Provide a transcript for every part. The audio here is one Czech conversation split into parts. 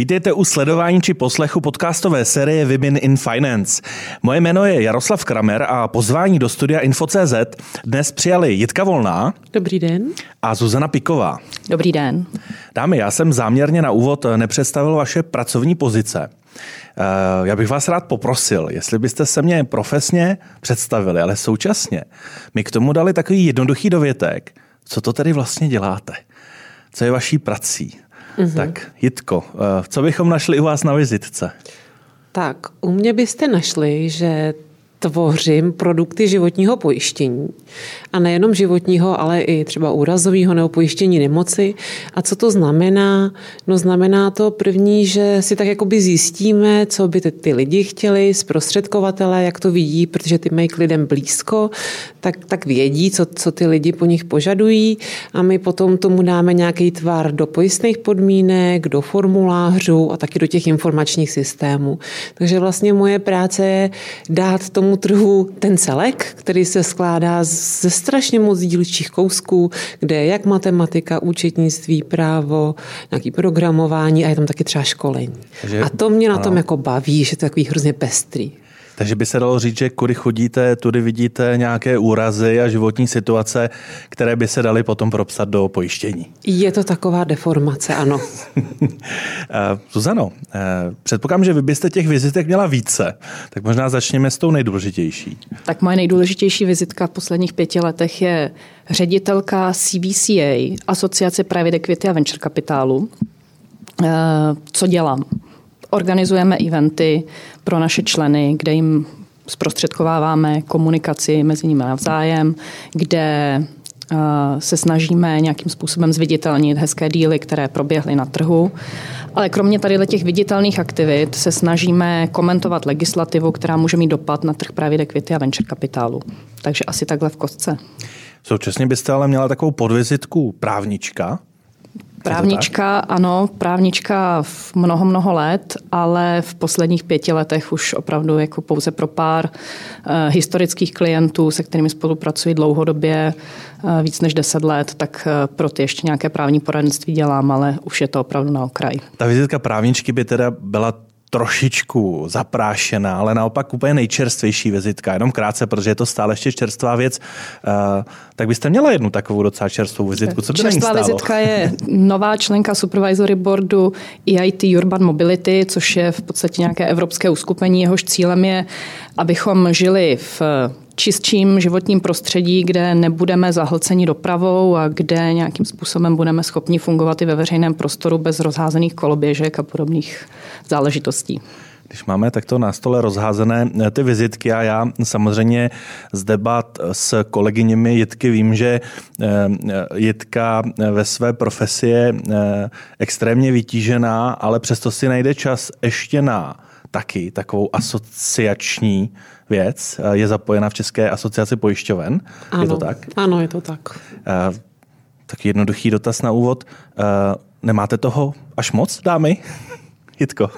Vítejte u sledování či poslechu podcastové série Women in Finance. Moje jméno je Jaroslav Kramer a pozvání do studia Info.cz dnes přijali Jitka Volná. Dobrý den. A Zuzana Piková. Dobrý den. Dámy, já jsem záměrně na úvod nepředstavil vaše pracovní pozice. Eh, já bych vás rád poprosil, jestli byste se mě profesně představili, ale současně mi k tomu dali takový jednoduchý dovětek. Co to tedy vlastně děláte? Co je vaší prací? Mm-hmm. Tak Jitko, eh, co bychom našli u vás na vizitce? Tak, u mě byste našli, že tvořím produkty životního pojištění. A nejenom životního, ale i třeba úrazového nebo pojištění nemoci. A co to znamená? No znamená to první, že si tak jakoby zjistíme, co by ty, lidi chtěli, zprostředkovatele, jak to vidí, protože ty mají k lidem blízko, tak, tak vědí, co, co ty lidi po nich požadují a my potom tomu dáme nějaký tvar do pojistných podmínek, do formulářů a taky do těch informačních systémů. Takže vlastně moje práce je dát tomu trhu ten celek, který se skládá ze strašně moc dílčích kousků, kde je jak matematika, účetnictví, právo, nějaký programování a je tam taky třeba školení. Takže, a to mě na ano. tom jako baví, že to je takový hrozně pestrý. Takže by se dalo říct, že kudy chodíte, tudy vidíte nějaké úrazy a životní situace, které by se daly potom propsat do pojištění. Je to taková deformace, ano. Eh, Zuzano, eh, předpokládám, že vy byste těch vizitek měla více, tak možná začněme s tou nejdůležitější. Tak moje nejdůležitější vizitka v posledních pěti letech je ředitelka CVCA, Asociace Private Equity a Venture Kapitálu. Eh, co dělám? Organizujeme eventy pro naše členy, kde jim zprostředkováváme komunikaci mezi nimi navzájem, kde eh, se snažíme nějakým způsobem zviditelnit hezké díly, které proběhly na trhu. Ale kromě tady těch viditelných aktivit se snažíme komentovat legislativu, která může mít dopad na trh právě dekvity a venture kapitálu. Takže asi takhle v kostce. Současně byste ale měla takovou podvizitku právnička, Právnička, ano, právnička v mnoho, mnoho let, ale v posledních pěti letech už opravdu jako pouze pro pár uh, historických klientů, se kterými spolupracuji dlouhodobě, uh, víc než deset let, tak uh, pro ty ještě nějaké právní poradenství dělám, ale už je to opravdu na okraji. Ta vizitka právničky by teda byla trošičku zaprášená, ale naopak úplně nejčerstvější vizitka, jenom krátce, protože je to stále ještě čerstvá věc, uh, tak byste měla jednu takovou docela čerstvou vizitku. Co by Čerstvá vizitka je nová členka supervisory boardu EIT Urban Mobility, což je v podstatě nějaké evropské uskupení. Jehož cílem je, abychom žili v čistším životním prostředí, kde nebudeme zahlceni dopravou a kde nějakým způsobem budeme schopni fungovat i ve veřejném prostoru bez rozházených koloběžek a podobných záležitostí. Když máme takto na stole rozházené eh, ty vizitky a já samozřejmě z debat s kolegyněmi Jitky vím, že eh, Jitka ve své profesi je eh, extrémně vytížená, ale přesto si najde čas ještě na taky takovou asociační věc. Je zapojena v České asociaci pojišťoven. Ano, je to tak? Ano, je to tak. Uh, tak jednoduchý dotaz na úvod. Uh, nemáte toho až moc, dámy? Jitko.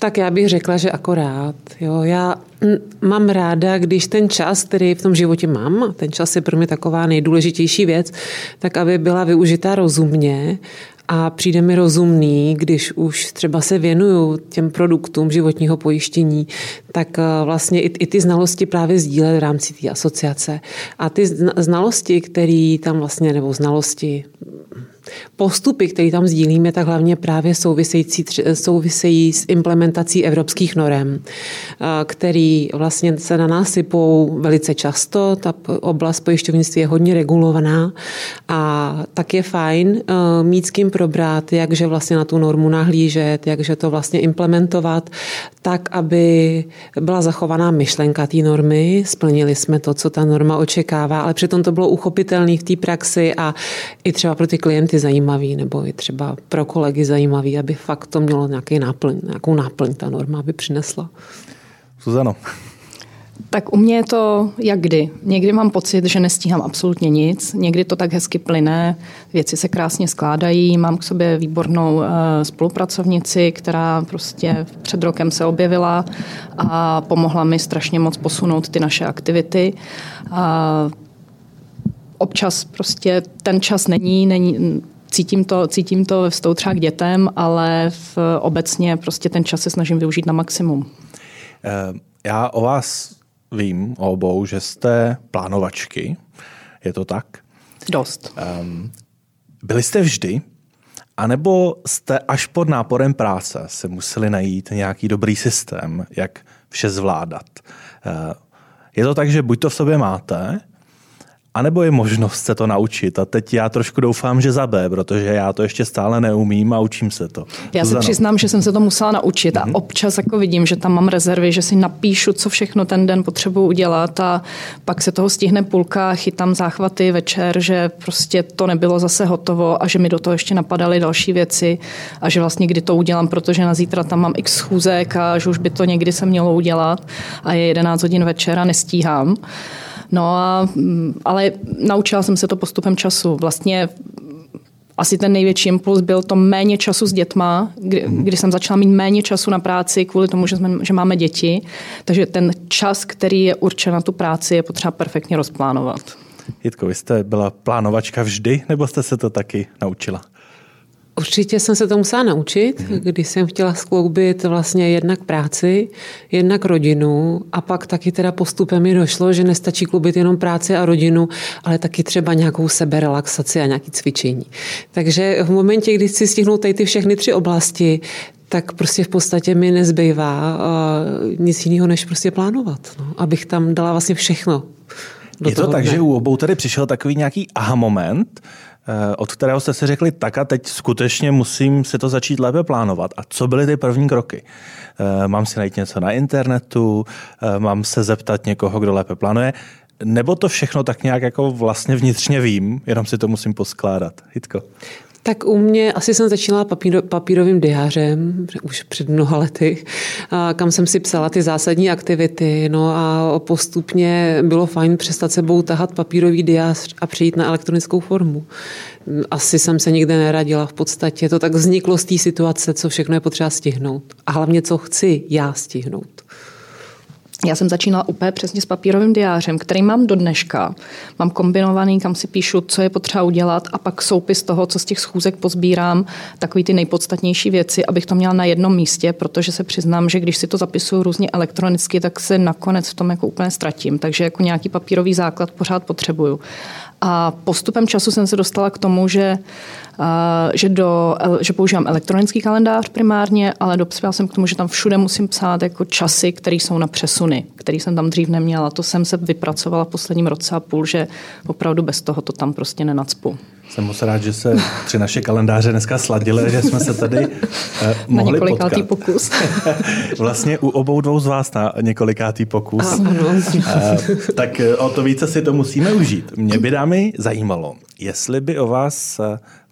Tak já bych řekla, že akorát. Jo, já mám ráda, když ten čas, který v tom životě mám, ten čas je pro mě taková nejdůležitější věc, tak aby byla využitá rozumně a přijde mi rozumný, když už třeba se věnuju těm produktům životního pojištění, tak eh, vlastně i, i ty znalosti právě sdílet v rámci té asociace. A ty znalosti, které tam vlastně, nebo znalosti, postupy, které tam sdílíme, tak hlavně právě související, souvisejí s implementací evropských norem, který vlastně se na nás sypou velice často. Ta oblast pojišťovnictví je hodně regulovaná a tak je fajn mít s kým probrat, jakže vlastně na tu normu nahlížet, jakže to vlastně implementovat, tak, aby byla zachovaná myšlenka té normy, splnili jsme to, co ta norma očekává, ale přitom to bylo uchopitelné v té praxi a i třeba pro ty klienty zajímavý, nebo i třeba pro kolegy zajímavý, aby fakt to mělo nějaký náplň, nějakou náplň ta norma, aby přinesla. Suzano. Tak u mě je to jak kdy. Někdy mám pocit, že nestíhám absolutně nic, někdy to tak hezky plyne, věci se krásně skládají, mám k sobě výbornou eh, spolupracovnici, která prostě před rokem se objevila a pomohla mi strašně moc posunout ty naše aktivity. A občas prostě ten čas není, není cítím to, cítím to ve vztahu třeba k dětem, ale v, obecně prostě ten čas se snažím využít na maximum. Eh, já o vás vím, o obou, že jste plánovačky. Je to tak? Dost. Um, byli jste vždy? A nebo jste až pod náporem práce se museli najít nějaký dobrý systém, jak vše zvládat? Eh, je to tak, že buď to v sobě máte, a nebo je možnost se to naučit? A teď já trošku doufám, že za B, protože já to ještě stále neumím a učím se to. Já se přiznám, že jsem se to musela naučit a mhm. občas jako vidím, že tam mám rezervy, že si napíšu, co všechno ten den potřebuji udělat a pak se toho stihne půlka, chytám záchvaty večer, že prostě to nebylo zase hotovo a že mi do toho ještě napadaly další věci a že vlastně kdy to udělám, protože na zítra tam mám x schůzek a že už by to někdy se mělo udělat a je 11 hodin večer a nestíhám. No a, mm, ale naučila jsem se to postupem času. Vlastně asi ten největší impuls byl to méně času s dětma, kdy, mhm. kdy jsem začala mít méně času na práci kvůli tomu, že, jsme, že máme děti. Takže ten čas, který je určen na tu práci, je potřeba perfektně rozplánovat. Jitko, vy jste byla plánovačka vždy, nebo jste se to taky naučila? Určitě jsem se to musela naučit, mm-hmm. když jsem chtěla skloubit vlastně jednak práci, jednak rodinu a pak taky teda postupem mi došlo, že nestačí klubit jenom práci a rodinu, ale taky třeba nějakou seberelaxaci a nějaký cvičení. Takže v momentě, kdy chci stihnout tady ty všechny tři oblasti, tak prostě v podstatě mi nezbývá uh, nic jiného, než prostě plánovat, no, abych tam dala vlastně všechno. Je to tak, dne. že u obou tady přišel takový nějaký aha moment, od kterého jste si řekli, tak a teď skutečně musím si to začít lépe plánovat. A co byly ty první kroky? Eh, mám si najít něco na internetu, eh, mám se zeptat někoho, kdo lépe plánuje, nebo to všechno tak nějak jako vlastně vnitřně vím, jenom si to musím poskládat. Hitko. Tak u mě asi jsem začínala papíro, papírovým diářem už před mnoha lety, kam jsem si psala ty zásadní aktivity. No a postupně bylo fajn přestat sebou tahat papírový diář a přejít na elektronickou formu. Asi jsem se nikde neradila v podstatě. To tak vzniklo z té situace, co všechno je potřeba stihnout. A hlavně, co chci já stihnout. Já jsem začínala úplně přesně s papírovým diářem, který mám do dneška. Mám kombinovaný, kam si píšu, co je potřeba udělat a pak soupis toho, co z těch schůzek pozbírám, takový ty nejpodstatnější věci, abych to měla na jednom místě, protože se přiznám, že když si to zapisuju různě elektronicky, tak se nakonec v tom jako úplně ztratím. Takže jako nějaký papírový základ pořád potřebuju. A postupem času jsem se dostala k tomu, že, že, do, že používám elektronický kalendář primárně, ale dospěla jsem k tomu, že tam všude musím psát jako časy, které jsou na přesuny, které jsem tam dřív neměla. To jsem se vypracovala v posledním roce a půl, že opravdu bez toho to tam prostě nenacpu. Jsem moc rád, že se tři naše kalendáře dneska sladily, že jsme se tady uh, mohli na několikátý potkat. pokus. vlastně u obou dvou z vás na několikátý pokus. Uh, tak eh, o to více si to musíme užít. Mě by dámy zajímalo, jestli by o vás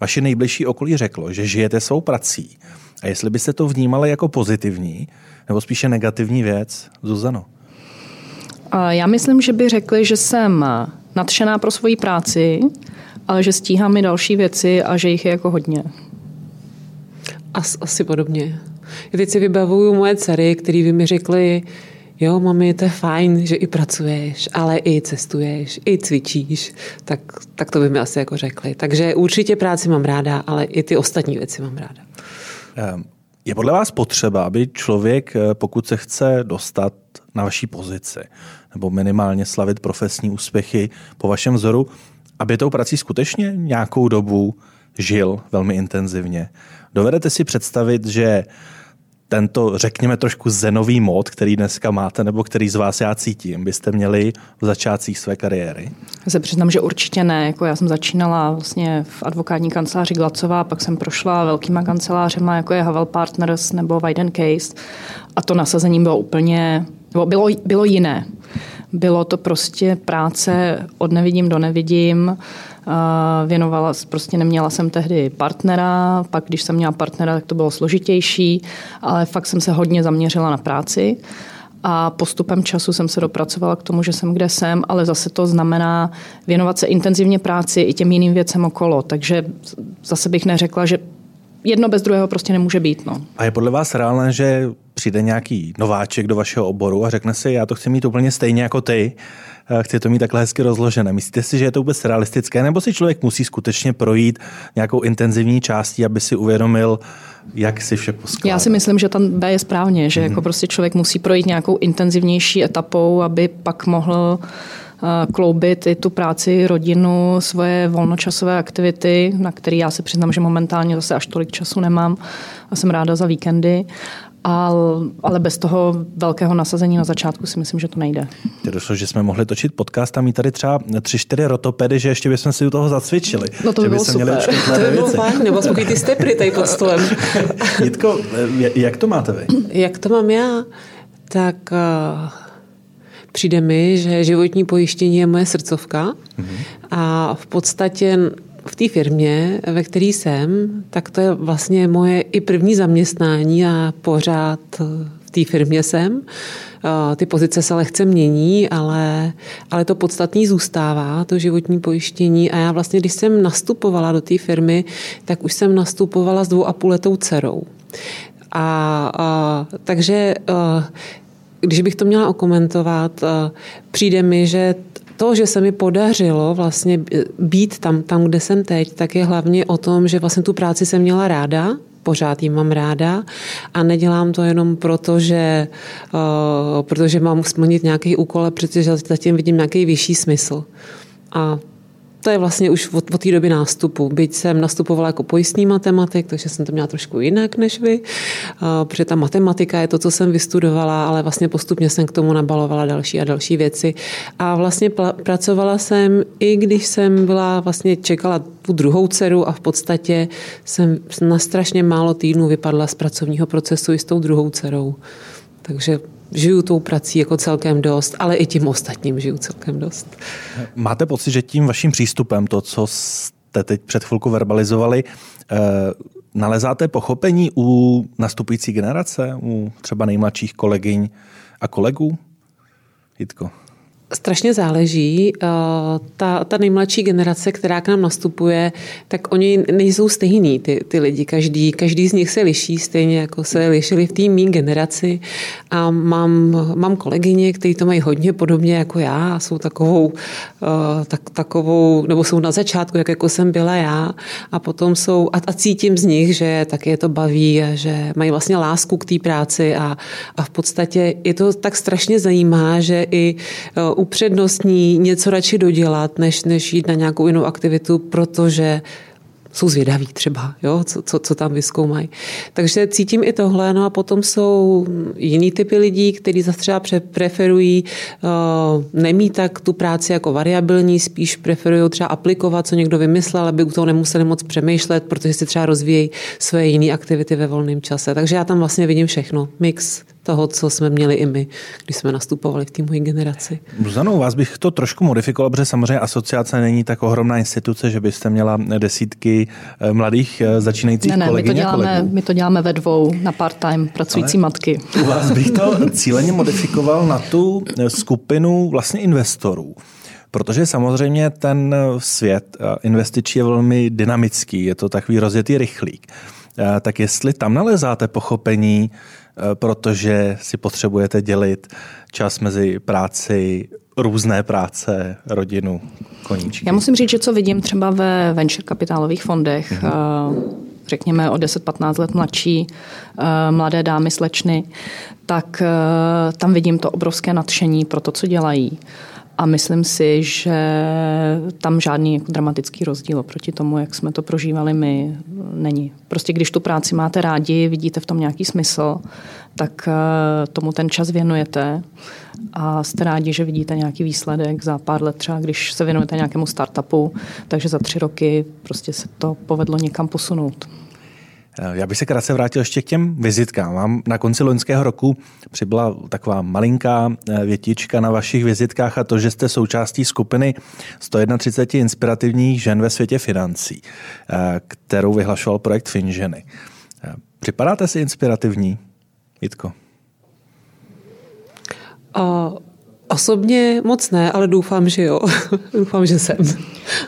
vaše nejbližší okolí řeklo, že žijete svou prací a jestli byste to vnímali jako pozitivní nebo spíše negativní věc. Zuzano. Já myslím, že by řekli, že jsem nadšená pro svoji práci, ale že stíhám i další věci a že jich je jako hodně. As, asi podobně. Já teď si vybavuju moje dcery, které by mi řekly, jo, mami, to je fajn, že i pracuješ, ale i cestuješ, i cvičíš, tak, tak to by mi asi jako řekli. Takže určitě práci mám ráda, ale i ty ostatní věci mám ráda. Ehm, je podle vás potřeba, aby člověk, eh, pokud se chce dostat na vaší pozici, nebo minimálně slavit profesní úspěchy po vašem vzoru, aby tou prací skutečně nějakou dobu žil velmi intenzivně. Dovedete si představit, že tento, řekněme, trošku zenový mod, který dneska máte, nebo který z vás já cítím, byste měli v začátcích své kariéry? Já se přiznám, že určitě ne. Jako já jsem začínala vlastně v advokátní kanceláři Glacová, pak jsem prošla velkýma kancelářema, jako je Havel Partners nebo Wyden Case a to nasazení bylo úplně, bylo, bylo jiné. Bylo to prostě práce od nevidím do nevidím. Věnovala, prostě neměla jsem tehdy partnera, pak když jsem měla partnera, tak to bylo složitější, ale fakt jsem se hodně zaměřila na práci. A postupem času jsem se dopracovala k tomu, že jsem kde jsem, ale zase to znamená věnovat se intenzivně práci i těm jiným věcem okolo. Takže zase bych neřekla, že jedno bez druhého prostě nemůže být. No. A je podle vás reálné, že přijde nějaký nováček do vašeho oboru a řekne si, já to chci mít úplně stejně jako ty, chci to mít takhle hezky rozložené. Myslíte si, že je to vůbec realistické, nebo si člověk musí skutečně projít nějakou intenzivní částí, aby si uvědomil, jak si vše poskládat? Já si myslím, že tam B je správně, že mm-hmm. jako prostě člověk musí projít nějakou intenzivnější etapou, aby pak mohl eh, kloubit i tu práci, rodinu, svoje volnočasové aktivity, na které já se přiznám, že momentálně zase až tolik času nemám a jsem ráda za víkendy ale bez toho velkého nasazení na začátku si myslím, že to nejde. Ty došlo, že jsme mohli točit podcast a mít tady třeba tři, čtyři rotopedy, že ještě bychom si u toho zacvičili. No to by bylo super. Měli to by bylo fajn, nebo spokoj ty stepry tady pod stolem. Jitko, jak to máte vy? Jak to mám já? Tak uh, přijde mi, že životní pojištění je moje srdcovka mm-hmm. a v podstatě v té firmě, ve které jsem, tak to je vlastně moje i první zaměstnání a pořád v té firmě jsem. Ty pozice se lehce mění, ale, ale to podstatní zůstává, to životní pojištění. A já vlastně, když jsem nastupovala do té firmy, tak už jsem nastupovala s dvou a půl letou dcerou. A, a takže když bych to měla okomentovat, přijde mi, že to, že se mi podařilo vlastně být tam, tam, kde jsem teď, tak je hlavně o tom, že vlastně tu práci jsem měla ráda, pořád ji mám ráda a nedělám to jenom proto, že, uh, protože mám splnit nějaký úkol, protože zatím vidím nějaký vyšší smysl. A to je vlastně už od, od té doby nástupu. Byť jsem nastupovala jako pojistný matematik, takže jsem to měla trošku jinak než vy, protože ta matematika je to, co jsem vystudovala, ale vlastně postupně jsem k tomu nabalovala další a další věci. A vlastně pracovala jsem, i když jsem byla, vlastně čekala tu druhou dceru a v podstatě jsem na strašně málo týdnů vypadla z pracovního procesu i s tou druhou dcerou. Takže žiju tou prací jako celkem dost, ale i tím ostatním žiju celkem dost. Máte pocit, že tím vaším přístupem, to, co jste teď před chvilku verbalizovali, eh, nalezáte pochopení u nastupující generace, u třeba nejmladších kolegyň a kolegů? Jitko. Strašně záleží. Eh, ta, ta nejmladší generace, která k nám nastupuje, tak oni nejsou stejní, ty, ty lidi. Každý, každý z nich se liší, stejně jako se lišili v té mý generaci. A mám, mám kolegyně, kteří to mají hodně podobně jako já a jsou takovou, eh, tak, takovou, nebo jsou na začátku, jak jako jsem byla já. A potom jsou, a, a cítím z nich, že taky je to baví a že mají vlastně lásku k té práci a, a v podstatě je to tak strašně zajímá, že i eh, upřednostní něco radši dodělat, než, než jít na nějakou jinou aktivitu, protože jsou zvědaví třeba, jo, co, co, co tam vyskoumají. Takže cítím i tohle, no a potom jsou jiný typy lidí, kteří zase třeba preferují uh, nemít tak tu práci jako variabilní, spíš preferují třeba aplikovat, co někdo vymyslel, aby u toho nemuseli moc přemýšlet, protože si třeba rozvíjejí své jiné aktivity ve volném čase. Takže já tam vlastně vidím všechno. Mix toho, co jsme měli i my, když jsme nastupovali v té mojí generaci. Zuzano, vás bych to trošku modifikoval, protože samozřejmě asociace není tak ohromná instituce, že byste měla desítky eh, mladých eh, začínajících ne, ne, kolegyň my to, děláme, my to děláme ve dvou na part-time pracující Ale matky. U vás bych to cíleně modifikoval na tu eh, skupinu vlastně investorů. Protože samozřejmě ten svět investiční je velmi dynamický, je to takový rozjetý rychlík. Tak jestli tam nalezáte pochopení, protože si potřebujete dělit čas mezi práci, různé práce, rodinu, koníčky. Já musím říct, že co vidím třeba ve venture kapitálových fondech, mm-hmm. řekněme o 10-15 let mladší eh, mladé dámy slečny, tak tam vidím to obrovské nadšení pro to, co dělají. A myslím si, že tam žádný jako dramatický rozdíl oproti tomu, jak jsme to prožívali my, není. Prostě když tu práci máte rádi, vidíte v tom nějaký smysl, tak eh, tomu ten čas věnujete a jste rádi, že vidíte nějaký výsledek za pár let, třeba když se věnujete nějakému startupu, takže za tři roky prostě se to povedlo někam posunout. Já bych se krátce vrátil ještě k těm vizitkám. Mám na konci loňského roku přibyla taková malinká eh, větička na vašich vizitkách a to, že jste součástí skupiny 131 inspirativních žen ve světě financí, eh, kterou vyhlašoval projekt FinŽeny. Eh, připadáte si inspirativní, Jitko? Osobně moc ne, ale doufám, že jo. doufám, že jsem.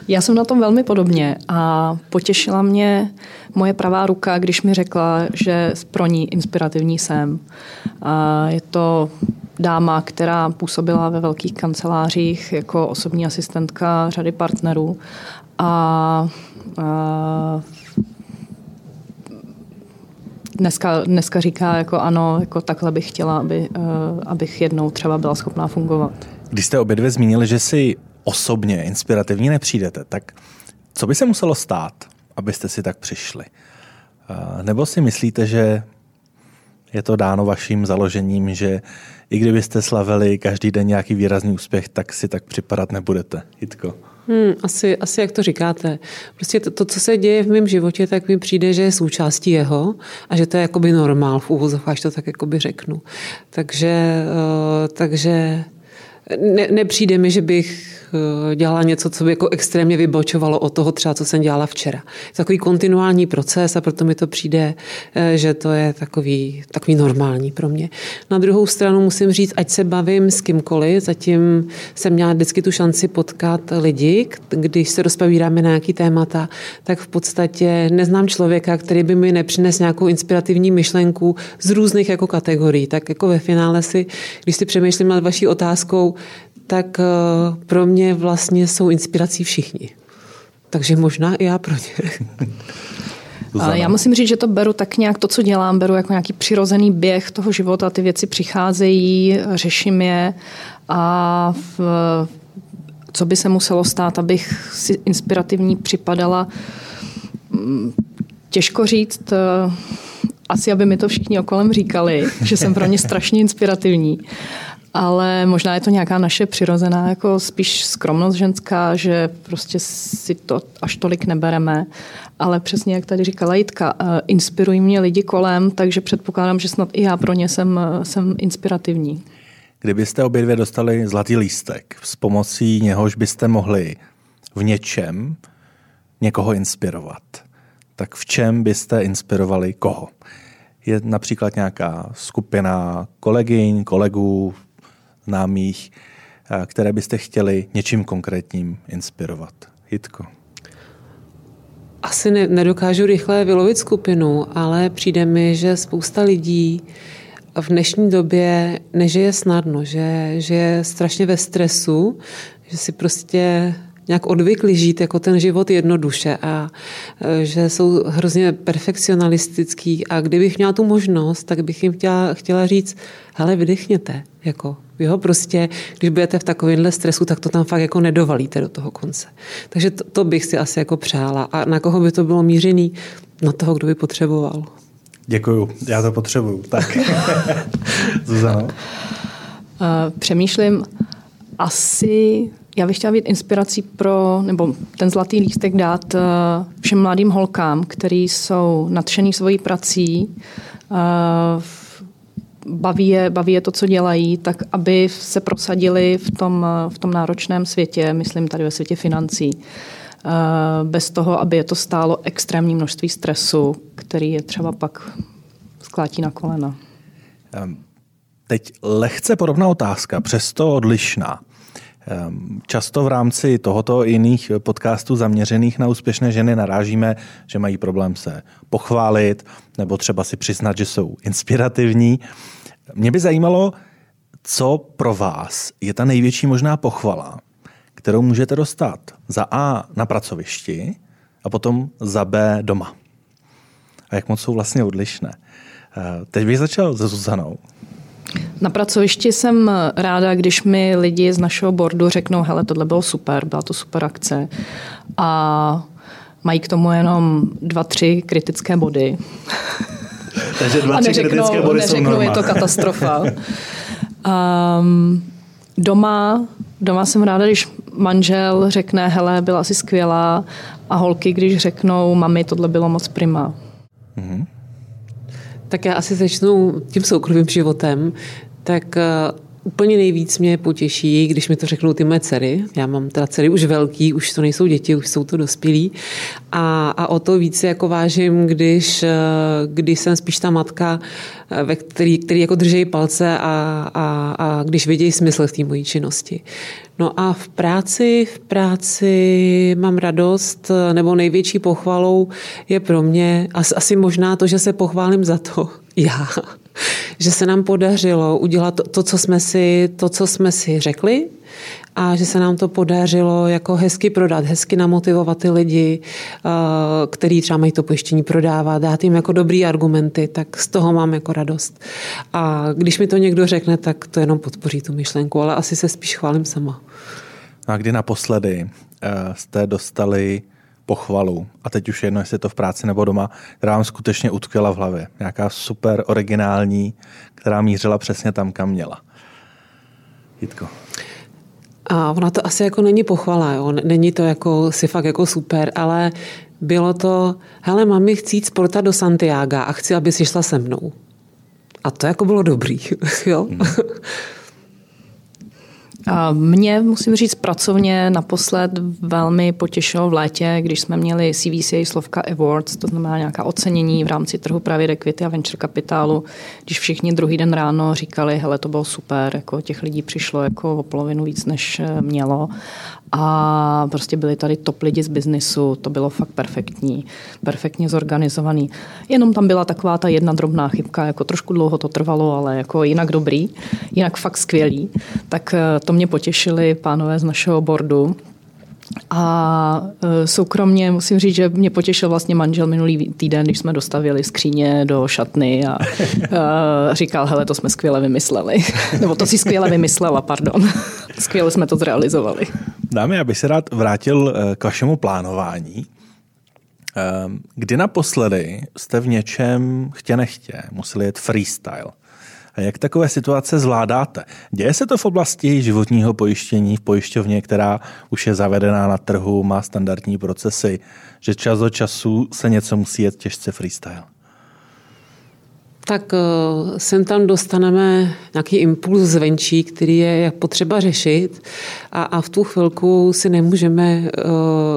Já jsem na tom velmi podobně a potěšila mě moje pravá ruka, když mi řekla, že pro ní inspirativní jsem. A je to dáma, která působila ve velkých kancelářích jako osobní asistentka řady partnerů a, a dneska, dneska říká, jako ano, jako takhle bych chtěla, aby, uh, abych jednou třeba byla schopná fungovat. Když jste obě dvě zmínili, že si osobně inspirativní nepřijdete, tak co by se muselo stát, abyste si tak přišli? Uh, nebo si myslíte, že je to dáno vaším založením, že i kdybyste slavili každý den nějaký výrazný úspěch, tak si tak připadat nebudete. Jitko. Hmm, asi, asi jak to říkáte. Prostě to, to, co se děje v mém životě, tak mi přijde, že je součástí jeho a že to je jakoby normál v úvozovkách, to tak jakoby řeknu. Takže, uh, takže ne, nepřijde mi, že bych dělala něco, co by jako extrémně vybočovalo od toho třeba, co jsem dělala včera. Je takový kontinuální proces a proto mi to přijde, eh, že to je takový, takový normální pro mě. Na druhou stranu musím říct, ať se bavím s kýmkoliv, zatím jsem měla vždycky tu šanci potkat lidi, když se rozpovídáme na nějaký témata, tak v podstatě neznám člověka, který by mi nepřinesl nějakou inspirativní myšlenku z různých jako kategorií. Tak jako ve finále si, když si přemýšlím nad vaší otázkou, tak eh, pro mě vlastně jsou inspirací všichni. Takže možná i já pro ně. Ale já musím říct, že to beru tak nějak, to, co dělám, beru jako nějaký přirozený běh toho života. Ty věci přicházejí, řeším je a v, co by se muselo stát, abych si inspirativní připadala, mm, těžko říct. Eh, asi, aby mi to všichni okolem říkali, že jsem pro ně strašně inspirativní ale možná je to nějaká naše přirozená, jako spíš skromnost ženská, že prostě si to až tolik nebereme. Ale přesně jak tady říkala Jitka, eh, inspirují mě lidi kolem, takže předpokládám, že snad i já pro ně jsem, eh, jsem inspirativní. Kdybyste obě dvě dostali zlatý lístek, s pomocí něhož byste mohli v něčem někoho inspirovat, tak v čem byste inspirovali koho? Je například nějaká skupina kolegyň, kolegů, známých, eh, které byste chtěli něčím konkrétním inspirovat? Jitko. Asi ne, nedokážu rychle vylovit skupinu, ale přijde mi, že spousta lidí v dnešní době nežije snadno, že, že je strašně ve stresu, že si prostě nějak odvykli žít jako ten život jednoduše a e, že jsou hrozně perfekcionalistický a kdybych měla tu možnost, tak bych jim chtěla, chtěla říct, hele, vydechněte, jako Jo, prostě, když budete v takovémhle stresu, tak to tam fakt jako nedovalíte do toho konce. Takže to, to bych si asi jako přála. A na koho by to bylo mířený? Na toho, kdo by potřeboval. Děkuju, já to potřebuju. Tak, Zuzano. Přemýšlím, asi já bych chtěla být inspirací pro, nebo ten zlatý lístek dát eh, všem mladým holkám, který jsou nadšený svojí prací, eh, baví je, baví je to, co dělají, tak aby se prosadili v tom, v tom náročném světě, myslím tady ve světě financí, eh, bez toho, aby je to stálo extrémní množství stresu, který je třeba pak sklátí na kolena. Teď lehce podobná otázka, přesto odlišná. Ehm, často v rámci tohoto i jiných podcastů zaměřených na úspěšné ženy narážíme, že mají problém se pochválit nebo třeba si přiznat, že jsou inspirativní. Mě by zajímalo, co pro vás je ta největší možná pochvala, kterou můžete dostat za A na pracovišti a potom za B doma. A jak moc jsou vlastně odlišné. Ehm, teď bych začal se Zuzanou. Na pracovišti jsem ráda, když mi lidi z našeho bordu řeknou, hele, tohle bylo super, byla to super akce. A mají k tomu jenom dva, tři kritické body. Takže dva, tři kritické body neřeknou, jsou je to katastrofa. um, doma, doma jsem ráda, když manžel řekne, hele, byla asi skvělá a holky, když řeknou, mami, tohle bylo moc prima. Mm-hmm. Tak já asi začnu tím soukromým životem. Tak eh, úplně nejvíc mě potěší, když mi to řeknou ty mé dcery. Já mám teda dcery už velký, už to nejsou děti, už jsou to dospělí. A, a o to více jako vážím, když, eh, když jsem spíš ta matka, eh, ve který, který jako drží palce a, a, a když vidějí smysl v té mojí činnosti. No a v práci, v práci mám radost, nebo největší pochvalou je pro mě asi možná to, že se pochválím za to, já, že se nám podařilo udělat to, to, co jsme si, to, co jsme si řekli a že se nám to podařilo jako hezky prodat, hezky namotivovat ty lidi, eh, který třeba mají to pojištění prodávat, dát jim jako dobrý argumenty, tak z toho mám jako radost. A když mi to někdo řekne, tak to jenom podpoří tu myšlenku, ale asi se spíš chválím sama. A kdy naposledy eh, jste dostali pochvalu, a teď už jedno, jestli je to v práci nebo doma, která vám skutečně utkvěla v hlavě. Nějaká super originální, která mířila přesně tam, kam měla. Jitko. A ona to asi jako není pochvala, jo? není to jako si fakt jako super, ale bylo to, hele mami, chci jít sporta do Santiago a chci, aby si šla se mnou. A to jako bylo dobrý, jo. Hmm. Mě, musím říct, pracovně naposled velmi potěšilo v létě, když jsme měli CVCA Slovka Awards, to znamená nějaká ocenění v rámci trhu právě equity a venture kapitálu, když všichni druhý den ráno říkali, hele, to bylo super, jako těch lidí přišlo jako o polovinu víc, než mělo a prostě byli tady top lidi z biznisu, to bylo fakt perfektní, perfektně zorganizovaný. Jenom tam byla taková ta jedna drobná chybka, jako trošku dlouho to trvalo, ale jako jinak dobrý, jinak fakt skvělý. Tak eh, to mě potěšili pánové z našeho bordu, a e, soukromně musím říct, že mě potěšil vlastně manžel minulý týden, když jsme dostavili skříně do šatny a, a e, říkal, hele, to jsme skvěle vymysleli. Nebo to si skvěle vymyslela, pardon. Skvěle jsme to zrealizovali. Dámy, abych se rád vrátil e, k vašemu plánování. Kdy naposledy jste v něčem chtě nechtě museli jet freestyle? A jak takové situace zvládáte? Děje se to v oblasti životního pojištění v pojišťovně, která už je zavedená na trhu, má standardní procesy, že čas od času se něco musí jet těžce freestyle? Tak eh, sem tam dostaneme nějaký impuls zvenčí, který je potřeba řešit a, a v tu chvilku si nemůžeme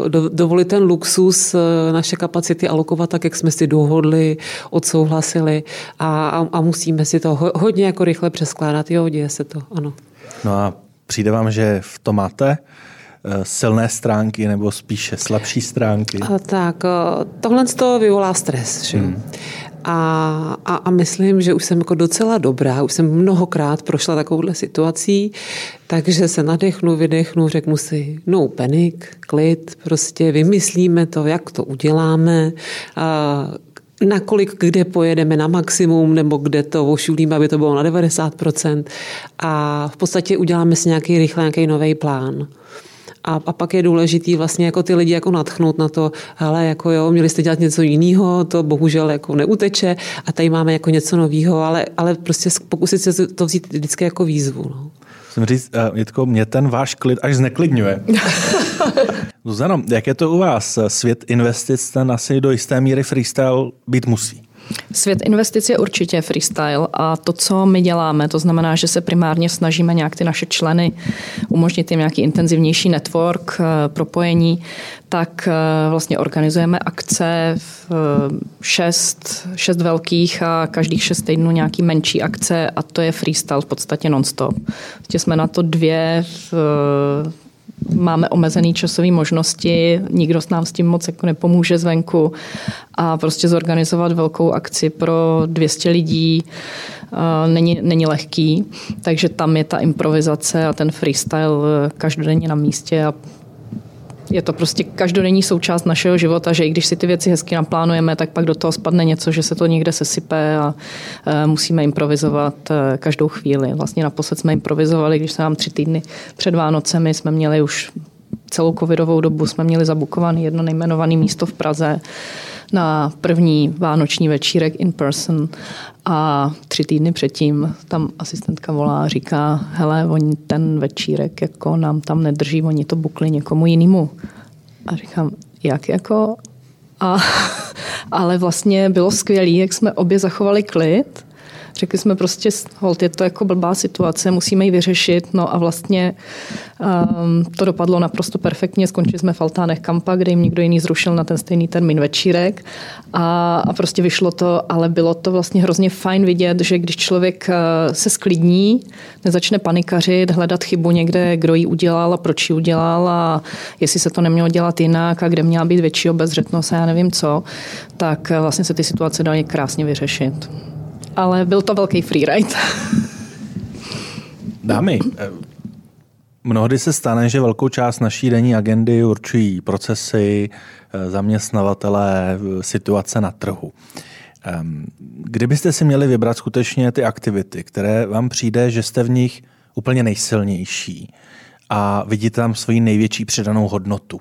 do, dovolit ten luxus uh, naše kapacity alokovat tak, jak jsme si dohodli, odsouhlasili a, a, a musíme si to ho, hodně jako rychle přeskládat. Jo, děje se to, ano. No a přijde vám, že v tom máte silné stránky nebo spíše slabší stránky? A tak, tohle z toho vyvolá stres. Že? Hmm. A, a, a myslím, že už jsem jako docela dobrá, už jsem mnohokrát prošla takovouhle situací, takže se nadechnu, vydechnu, řeknu si no panic, klid, prostě vymyslíme to, jak to uděláme, a nakolik kde pojedeme na maximum, nebo kde to ošulíme, aby to bylo na 90%. A v podstatě uděláme si nějaký rychle nějaký nový plán. A, a pak je důležitý vlastně jako ty lidi jako natchnout na to, ale jako jo, měli jste dělat něco jiného, to bohužel jako neuteče a tady máme jako něco nového, ale, ale prostě pokusit se to vzít vždycky jako výzvu. No. Musím říct, uh, Jitko, mě ten váš klid až zneklidňuje. Zuzano, jak je to u vás? Svět investic ten asi do jisté míry freestyle být musí. Svět investic je určitě freestyle a to, co my děláme, to znamená, že se primárně snažíme nějak ty naše členy umožnit jim nějaký intenzivnější network, eh, propojení, tak eh, vlastně organizujeme akce v eh, šest, šest velkých a každých šest týdnů nějaký menší akce a to je freestyle v podstatě nonstop. Vlastně jsme na to dvě máme omezený časové možnosti, nikdo s nám s tím moc jako nepomůže zvenku a prostě zorganizovat velkou akci pro 200 lidí není, není lehký, takže tam je ta improvizace a ten freestyle každodenně na místě a je to prostě každodenní součást našeho života, že i když si ty věci hezky naplánujeme, tak pak do toho spadne něco, že se to někde sesype a e, musíme improvizovat e, každou chvíli. Vlastně naposled jsme improvizovali, když se nám tři týdny před Vánocemi jsme měli už celou covidovou dobu jsme měli zabukovaný jedno nejmenované místo v Praze na první vánoční večírek in person a tři týdny předtím tam asistentka volá a říká, hele, oni ten večírek jako nám tam nedrží, oni to bukli někomu jinému. A říkám, jak jako? A, ale vlastně bylo skvělé, jak jsme obě zachovali klid, Řekli jsme prostě, hold, je to jako blbá situace, musíme ji vyřešit. No a vlastně um, to dopadlo naprosto perfektně. Skončili jsme v Altánech Kampa, kde jim někdo jiný zrušil na ten stejný termín večírek a, a prostě vyšlo to, ale bylo to vlastně hrozně fajn vidět, že když člověk uh, se sklidní, nezačne panikařit, hledat chybu někde, kdo ji udělal a proč ji udělal a jestli se to nemělo dělat jinak a kde měla být větší obezřetnost a já nevím co, tak uh, vlastně se ty situace daly krásně vyřešit. Ale byl to velký freeride. Dámy, eh, mnohdy se stane, že velkou část naší denní agendy určují procesy, eh, zaměstnavatele, situace na trhu. Ehm, kdybyste si měli vybrat skutečně ty aktivity, které vám přijde, že jste v nich úplně nejsilnější a vidíte tam svoji největší přidanou hodnotu,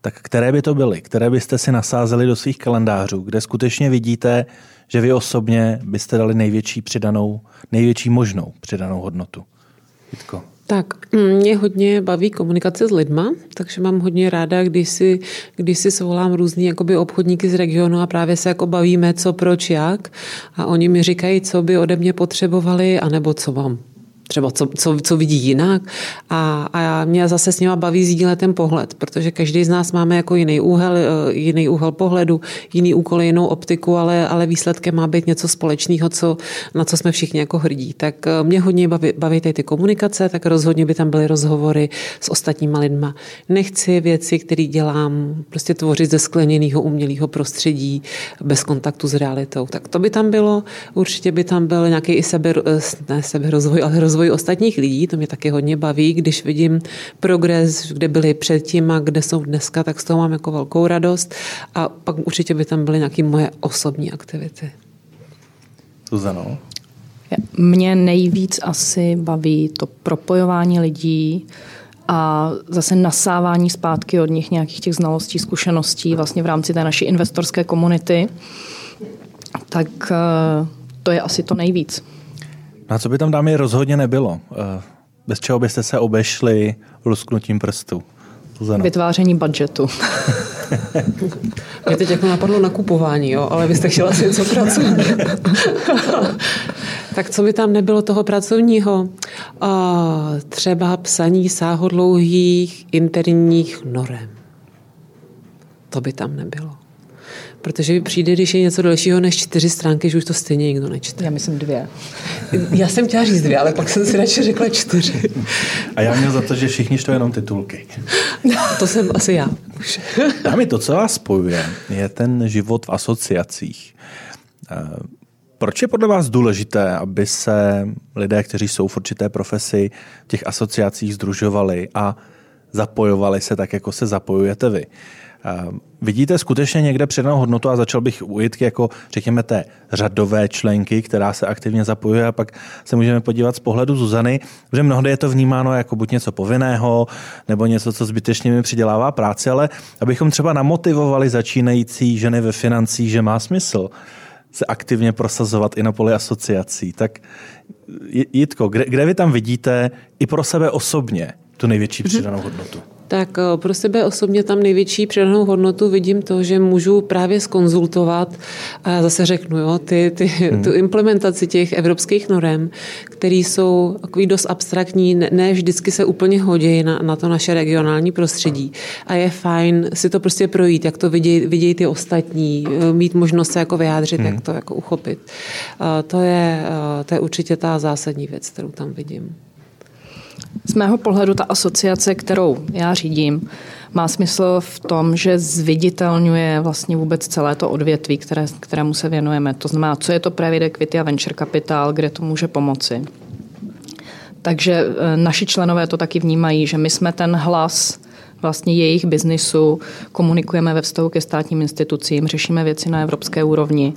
tak které by to byly? Které byste si nasázeli do svých kalendářů, kde skutečně vidíte, že vy osobně byste dali největší přidanou, největší možnou přidanou hodnotu? Jitko. Tak, mě hodně baví komunikace s lidma, takže mám hodně ráda, když si, když si svolám různý jakoby obchodníky z regionu a právě se jako bavíme, co, proč, jak a oni mi říkají, co by ode mě potřebovali, anebo co mám třeba co, co, co vidí jinak a, a mě zase s nima baví sdílet ten pohled, protože každý z nás máme jako jiný úhel, eh, jiný úhel pohledu, jiný úkol, jinou optiku, ale, ale výsledkem má být něco společného, co, na co jsme všichni jako hrdí. Tak eh, mě hodně baví, baví ty komunikace, tak rozhodně by tam byly rozhovory s ostatníma lidma. Nechci věci, které dělám, prostě tvořit ze skleněného umělého prostředí bez kontaktu s realitou. Tak to by tam bylo, určitě by tam byl nějaký i sebe, eh, ne seberozvoj, ale rozvoj rozvoj ostatních lidí, to mě taky hodně baví, když vidím progres, kde byli předtím a kde jsou dneska, tak z toho mám jako velkou radost a pak určitě by tam byly nějaké moje osobní aktivity. Zuzano? Mě nejvíc asi baví to propojování lidí, a zase nasávání zpátky od nich nějakých těch znalostí, zkušeností vlastně v rámci té naší investorské komunity, tak eh, to je asi to nejvíc. Na co by tam dámy rozhodně nebylo? Eh, bez čeho byste se obešli lusknutím prstů? Zuzana. Vytváření budžetu. Mě teď jako napadlo nakupování, jo, ale vy jste chtěla si něco pracovat. tak co by tam nebylo toho pracovního? A třeba psaní sáhodlouhých interních norem. To by tam nebylo. Protože přijde, když je něco dalšího než čtyři stránky, že už to stejně nikdo nečte. Já myslím dvě. Já jsem chtěla říct dvě, ale pak jsem si radši řekla čtyři. A já měl za to, že všichni to jenom titulky. To jsem asi já. A mi to, co vás spojuje, je ten život v asociacích. Eh, proč je podle vás důležité, aby se lidé, kteří jsou v určité profesi, v těch asociacích združovali a zapojovali se tak, jako se zapojujete vy? Vidíte skutečně někde přidanou hodnotu a začal bych u Jitky jako, řekněme, té řadové členky, která se aktivně zapojuje a pak se můžeme podívat z pohledu Zuzany, že mnohdy je to vnímáno jako buď něco povinného, nebo něco, co zbytečně mi přidělává práci, ale abychom třeba namotivovali začínající ženy ve financích, že má smysl se aktivně prosazovat i na poli asociací. Tak Jitko, kde, kde vy tam vidíte i pro sebe osobně tu největší přidanou hodnotu? Tak eh, pro sebe osobně tam největší přidanou hodnotu vidím to, že můžu právě skonzultovat a zase řeknu, jo, ty, ty, hmm. tu implementaci těch evropských norem, které jsou takový dost abstraktní, ne, ne vždycky se úplně hodí na, na to naše regionální prostředí. A je fajn si to prostě projít, jak to vidějí, vidějí ty ostatní, eh, mít možnost se jako vyjádřit, hmm. jak to jako uchopit. A to je, eh, to je určitě ta zásadní věc, kterou tam vidím. Z mého pohledu ta asociace, kterou já řídím, má smysl v tom, že zviditelňuje vlastně vůbec celé to odvětví, které, kterému se věnujeme. To znamená, co je to private equity a venture capital, kde to může pomoci. Takže e, naši členové to taky vnímají, že my jsme ten hlas vlastně jejich biznisu, komunikujeme ve vztahu ke státním institucím, řešíme věci na evropské úrovni.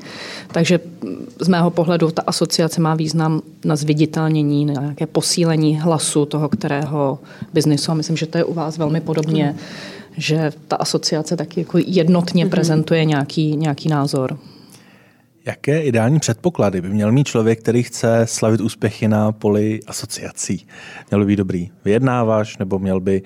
Takže z mého pohledu ta asociace má význam na zviditelnění, na nějaké posílení hlasu toho, kterého biznisu. A myslím, že to je u vás velmi podobně, že ta asociace taky jako jednotně mhm. prezentuje nějaký, nějaký názor. Jaké ideální předpoklady by měl mít člověk, který chce slavit úspěchy na poli asociací? Měl by být dobrý vyjednávač, nebo měl by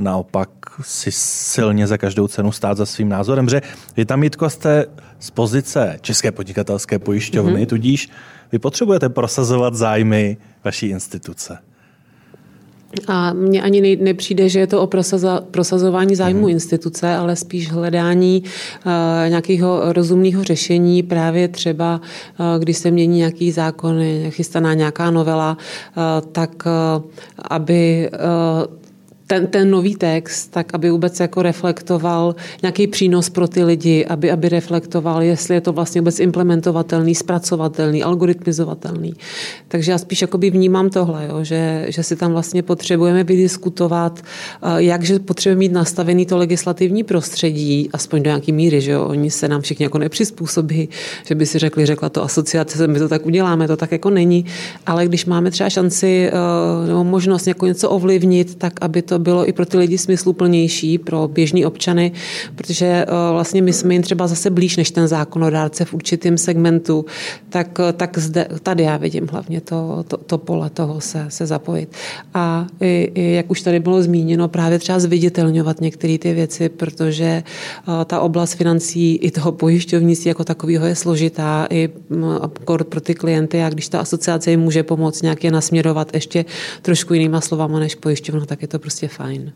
naopak si silně za každou cenu stát za svým názorem, že vy tam, Jitko, jste z pozice České podnikatelské pojišťovny, mm-hmm. tudíž vy potřebujete prosazovat zájmy vaší instituce. A mně ani nepřijde, že je to o prosazování zájmu hmm. instituce, ale spíš hledání uh, nějakého rozumného řešení, právě třeba, uh, když se mění nějaký zákon, chystaná nějaká novela, uh, tak aby ten, ten nový text, tak aby vůbec jako reflektoval nějaký přínos pro ty lidi, aby, aby reflektoval, jestli je to vlastně vůbec implementovatelný, zpracovatelný, algoritmizovatelný. Takže já spíš jakoby vnímám tohle, jo, že, že si tam vlastně potřebujeme vydiskutovat, eh, jakže potřebujeme mít nastavený to legislativní prostředí, aspoň do nějaký míry, že jo, oni se nám všichni jako nepřizpůsobí, že by si řekli, řekla to asociace, my to tak uděláme, to tak jako není, ale když máme třeba šanci eh, nebo možnost jako něco ovlivnit, tak aby to bylo i pro ty lidi smysluplnější, pro běžní občany, protože eh, vlastně my jsme jim třeba zase blíž než ten zákonodárce v určitém segmentu, tak, eh, tak zde, tady já vidím hlavně to, to, to pole toho se, se zapojit. A i, i, jak už tady bylo zmíněno, právě třeba zviditelňovat některé ty věci, protože eh, ta oblast financí i toho pojišťovnictví jako takového je složitá i mm, pro ty klienty a když ta asociace jim může pomoct nějak je nasměrovat ještě trošku jinýma slovama než pojišťovna, tak je to prostě fajn.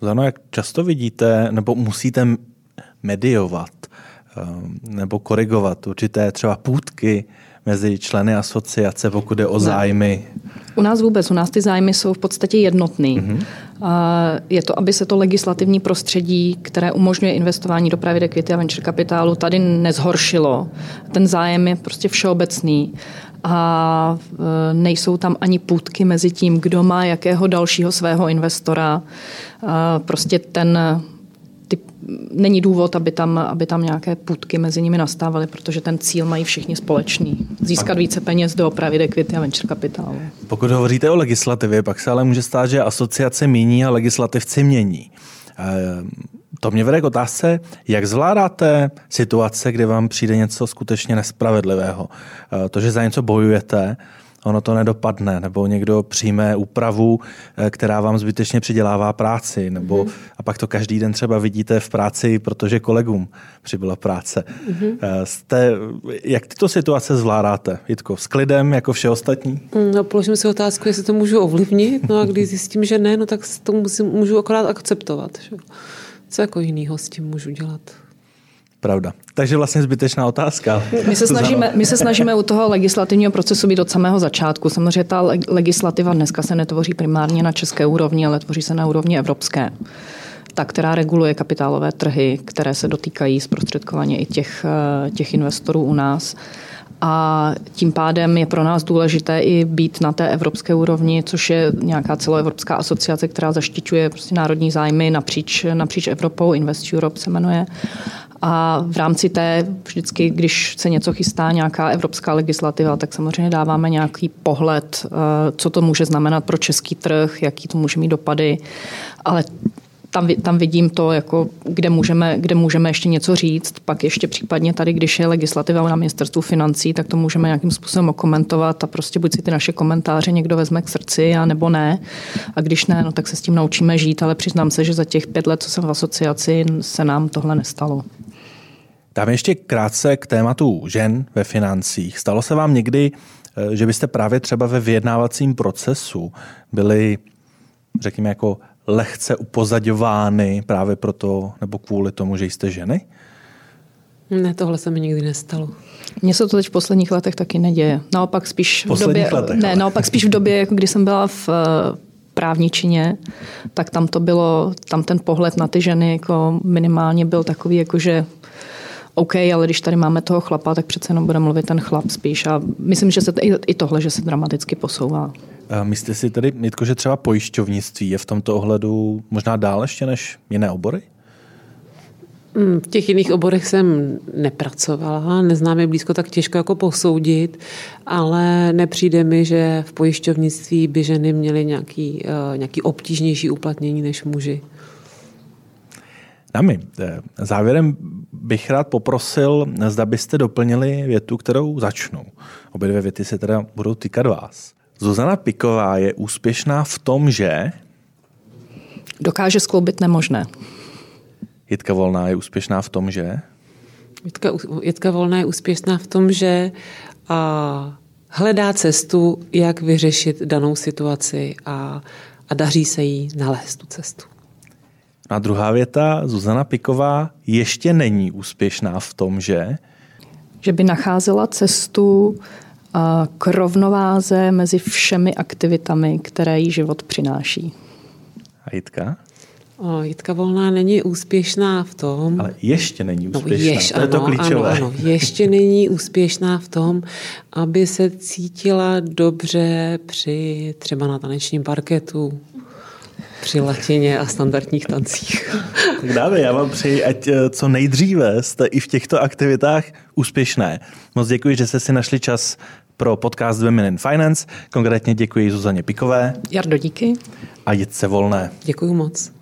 Zano, jak často vidíte, nebo musíte mediovat, ehm, nebo korigovat určité třeba půdky mezi členy asociace, pokud je o zájmy? U nás vůbec, u nás ty zájmy jsou v podstatě jednotný. Mm-hmm. Je to, aby se to legislativní prostředí, které umožňuje investování do private equity a venture kapitálu, tady nezhoršilo. Ten zájem je prostě všeobecný a e, nejsou tam ani půdky mezi tím, kdo má jakého dalšího svého investora. Prostě ten ty, není důvod, aby tam, aby tam nějaké půdky mezi nimi nastávaly, protože ten cíl mají všichni společný. Získat více peněz do opravy equity a venture kapitálu. Pokud hovoříte o legislativě, pak se ale může stát, že asociace mění a legislativci mění. To mě vede k otázce, jak zvládáte situace, kdy vám přijde něco skutečně nespravedlivého. Eh, to, že za něco bojujete, ono to nedopadne, nebo někdo přijme úpravu, eh, která vám zbytečně přidělává práci, nebo mm-hmm. a pak to každý den třeba vidíte v práci, protože kolegům přibyla práce. Mm-hmm. Jste, jak tyto situace zvládáte? Jitko, s klidem, jako vše ostatní? Mm, no, položím si otázku, jestli to můžu ovlivnit, no a když zjistím, že ne, no tak to musím, můžu akorát akceptovat. Že? Co jako jinýho s tím můžu dělat? Pravda. Takže vlastně zbytečná otázka. My se, snažíme, my se snažíme u toho legislativního procesu být od samého začátku. Samozřejmě ta legislativa dneska se netvoří primárně na české úrovni, ale tvoří se na úrovni evropské. Ta, která reguluje kapitálové trhy, které se dotýkají zprostředkovaně i těch, eh, těch investorů u nás a tím pádem je pro nás důležité i být na té evropské úrovni, což je nějaká celoevropská asociace, která zaštiťuje prostě národní zájmy napříč, napříč Evropou, Invest Europe se jmenuje. A v rámci té vždycky, když se něco chystá, nějaká evropská legislativa, tak samozřejmě dáváme nějaký pohled, eh, co to může znamenat pro český trh, jaký to může mít dopady. Ale tam, tam vidím to, jako, kde, můžeme, kde můžeme ještě něco říct. Pak ještě případně tady, když je legislativa na ministerstvu financí, tak to můžeme nějakým způsobem okomentovat a prostě buď si ty naše komentáře někdo vezme k srdci, a nebo ne. A když ne, no, tak se s tím naučíme žít, ale přiznám se, že za těch pět let, co jsem v asociaci, se nám tohle nestalo. Tam ještě krátce k tématu žen ve financích. Stalo se vám někdy, eh, že byste právě třeba ve vyjednávacím procesu byli, řekněme, jako lehce upozaďovány právě proto, nebo kvůli tomu, že jste ženy? Ne, tohle se mi nikdy nestalo. Mně se to teď v posledních letech taky neděje. Naopak spíš v, v době, letech, ne, naopak spíš v době, jako kdy jsem byla v eh, právničině, tak tam to bylo, tam ten pohled na ty ženy jako minimálně byl takový, jako že OK, ale když tady máme toho chlapa, tak přece jenom bude mluvit ten chlap spíš. A myslím, že se i tohle, že se dramaticky posouvá. Myslíte si tedy, Jitko, že třeba pojišťovnictví je v tomto ohledu možná dál ještě než jiné obory? Hmm, v těch jiných oborech jsem nepracovala, neznám je blízko tak těžko jako posoudit, ale nepřijde mi, že v pojišťovnictví by ženy měly nějaký, uh, nějaký obtížnější uplatnění než muži. Dámy, eh, závěrem bych rád poprosil, zda byste doplnili větu, kterou začnu. Obě dvě věty se teda budou týkat vás. Zuzana Piková je úspěšná v tom, že... Dokáže skloubit nemožné. Jitka Volná je úspěšná v tom, že? Jitka, Jitka Volná je úspěšná v tom, že a, hledá cestu, jak vyřešit danou situaci a, a daří se jí nalézt tu cestu. A druhá věta, Zuzana Piková ještě není úspěšná v tom, že? Že by nacházela cestu k rovnováze mezi všemi aktivitami, které jí život přináší. A Jitka? O, Jitka Volná není úspěšná v tom... Ale ještě není no, úspěšná, no, ješ, to je ano, to klíčové. Ano, ano, ještě není úspěšná v tom, aby se cítila dobře při třeba na tanečním parketu, při latině a standardních tancích. Tak dáme, já vám přeji, ať eh, co nejdříve jste i v těchto aktivitách úspěšné. Moc děkuji, že jste si našli čas pro podcast Women in Finance. Konkrétně děkuji Zuzaně Pikové. Jardo, díky. A Jitce Volné. Děkuji moc.